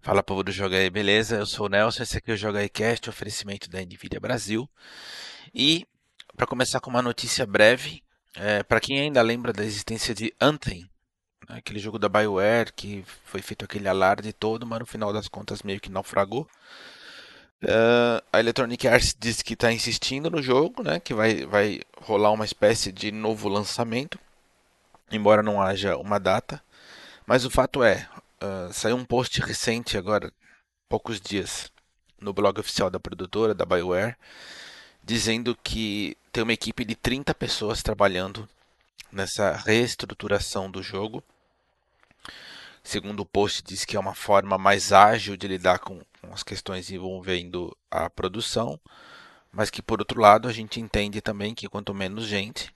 Fala povo do Joga aí, beleza? Eu sou o Nelson, esse aqui é o Joga aí Cast, oferecimento da Nvidia Brasil. E para começar com uma notícia breve, é, para quem ainda lembra da existência de Anthem, né, aquele jogo da BioWare que foi feito aquele alarde todo, mas no final das contas meio que naufragou. Uh, a Electronic Arts diz que está insistindo no jogo, né, que vai, vai rolar uma espécie de novo lançamento, embora não haja uma data. Mas o fato é, uh, saiu um post recente agora, poucos dias, no blog oficial da produtora, da BioWare, dizendo que tem uma equipe de 30 pessoas trabalhando nessa reestruturação do jogo. Segundo o post, diz que é uma forma mais ágil de lidar com, com as questões envolvendo a produção, mas que por outro lado a gente entende também que quanto menos gente,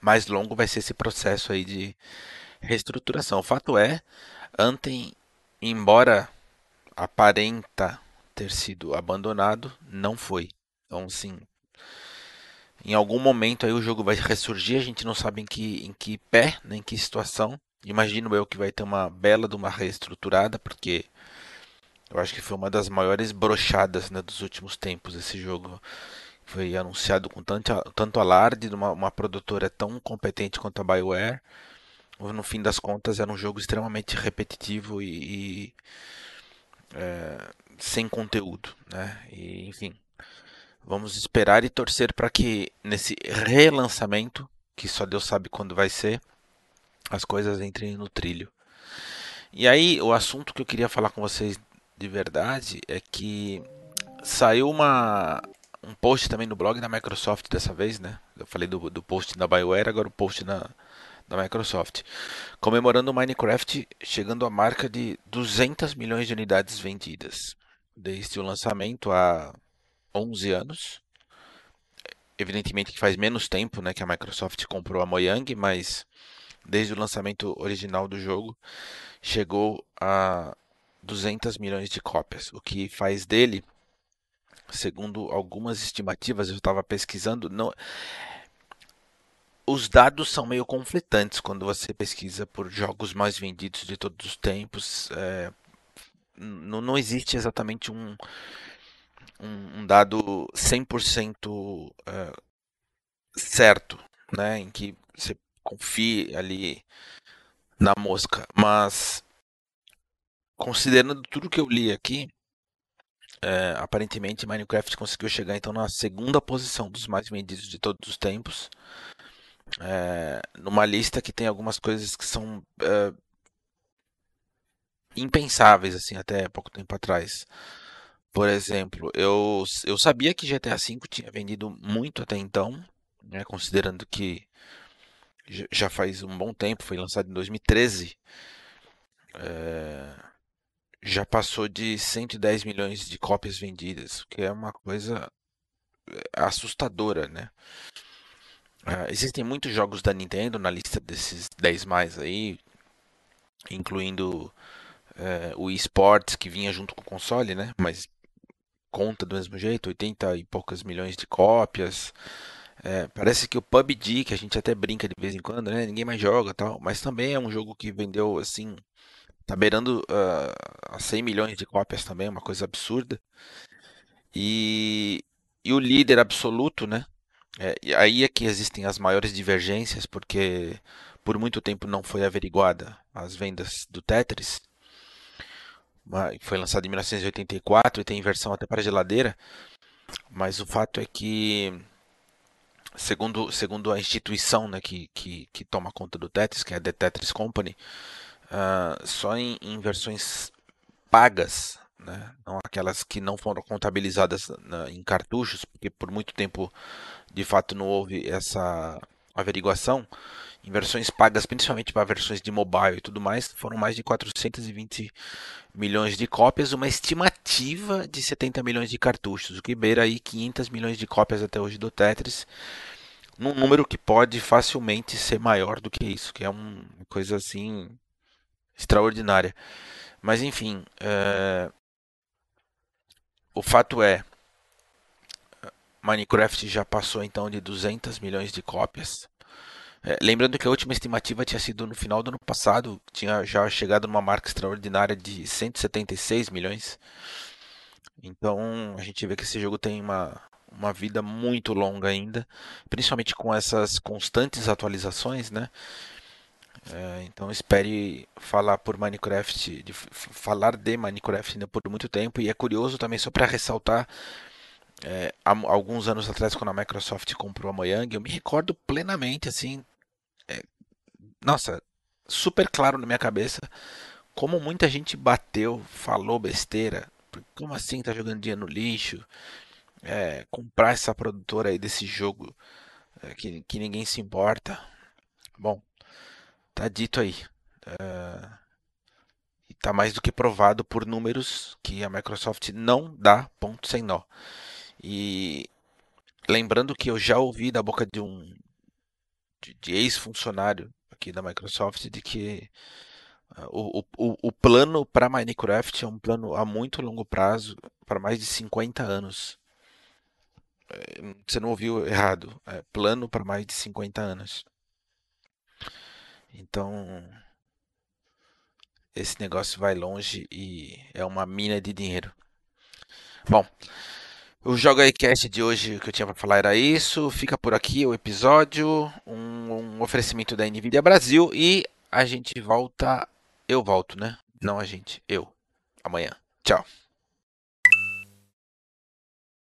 mais longo vai ser esse processo aí de reestruturação. O fato é, Anthem, embora aparenta ter sido abandonado, não foi. Então, sim, em algum momento aí o jogo vai ressurgir, a gente não sabe em que, em que pé, nem em que situação. Imagino eu que vai ter uma bela de uma reestruturada, porque eu acho que foi uma das maiores brochadas né, dos últimos tempos esse jogo. Foi anunciado com tanto, tanto alarde de uma, uma produtora tão competente quanto a BioWare no fim das contas era um jogo extremamente repetitivo e, e é, sem conteúdo, né? E, enfim, vamos esperar e torcer para que nesse relançamento, que só Deus sabe quando vai ser, as coisas entrem no trilho. E aí, o assunto que eu queria falar com vocês de verdade é que saiu uma, um post também no blog da Microsoft dessa vez, né? Eu falei do, do post da BioWare, agora o post na, da Microsoft, comemorando o Minecraft chegando à marca de 200 milhões de unidades vendidas. Desde o lançamento há 11 anos. Evidentemente que faz menos tempo né, que a Microsoft comprou a Mojang, mas desde o lançamento original do jogo chegou a 200 milhões de cópias, o que faz dele, segundo algumas estimativas, eu estava pesquisando, não os dados são meio conflitantes quando você pesquisa por jogos mais vendidos de todos os tempos. É, não, não existe exatamente um, um, um dado 100% é, certo, né, em que você confie ali na mosca. Mas, considerando tudo que eu li aqui, é, aparentemente Minecraft conseguiu chegar então na segunda posição dos mais vendidos de todos os tempos é, numa lista que tem algumas coisas que são é, impensáveis assim até pouco tempo atrás. Por exemplo, eu, eu sabia que GTA V tinha vendido muito até então, né, considerando que já faz um bom tempo, foi lançado em 2013. É, já passou de 110 milhões de cópias vendidas, o que é uma coisa é, assustadora, né? Uh, existem muitos jogos da Nintendo na lista desses 10 mais aí, incluindo uh, o eSports que vinha junto com o console, né? Mas conta do mesmo jeito, 80 e poucas milhões de cópias. É, parece que o PUBG, que a gente até brinca de vez em quando, né? Ninguém mais joga tal, mas também é um jogo que vendeu assim, tá beirando uh, a 100 milhões de cópias também, uma coisa absurda. E, e o líder absoluto, né? É, aí é que existem as maiores divergências, porque por muito tempo não foi averiguada as vendas do Tetris. Foi lançado em 1984 e tem versão até para geladeira. Mas o fato é que, segundo, segundo a instituição né, que, que, que toma conta do Tetris, que é a The Tetris Company, uh, só em, em versões pagas né? não aquelas que não foram contabilizadas na, em cartuchos, porque por muito tempo de fato não houve essa averiguação. Em versões pagas, principalmente para versões de mobile e tudo mais, foram mais de 420 milhões de cópias, uma estimativa de 70 milhões de cartuchos, o que beira aí 500 milhões de cópias até hoje do Tetris, num número que pode facilmente ser maior do que isso, que é uma coisa assim extraordinária. Mas enfim, é... o fato é, Minecraft já passou então de 200 milhões de cópias. É, lembrando que a última estimativa tinha sido no final do ano passado, tinha já chegado numa marca extraordinária de 176 milhões. Então a gente vê que esse jogo tem uma, uma vida muito longa ainda, principalmente com essas constantes atualizações, né? É, então espere falar por Minecraft, de, falar de Minecraft ainda por muito tempo. E é curioso também, só para ressaltar, é, há alguns anos atrás, quando a Microsoft comprou a Mojang, eu me recordo plenamente, assim, é, nossa, super claro na minha cabeça, como muita gente bateu, falou besteira. Como assim tá jogando dinheiro no lixo? É, comprar essa produtora aí desse jogo é, que, que ninguém se importa. Bom, tá dito aí. Uh, e tá mais do que provado por números que a Microsoft não dá ponto sem nó. E lembrando que eu já ouvi da boca de um de, de ex-funcionário aqui da Microsoft de que uh, o, o, o plano para Minecraft é um plano a muito longo prazo, para mais de 50 anos. É, você não ouviu errado. É plano para mais de 50 anos. Então, esse negócio vai longe e é uma mina de dinheiro. Bom, o Joga aí Cast de hoje que eu tinha para falar era isso. Fica por aqui o episódio, um, um, oferecimento da Nvidia Brasil e a gente volta. Eu volto, né? Não a gente, eu. Amanhã. Tchau.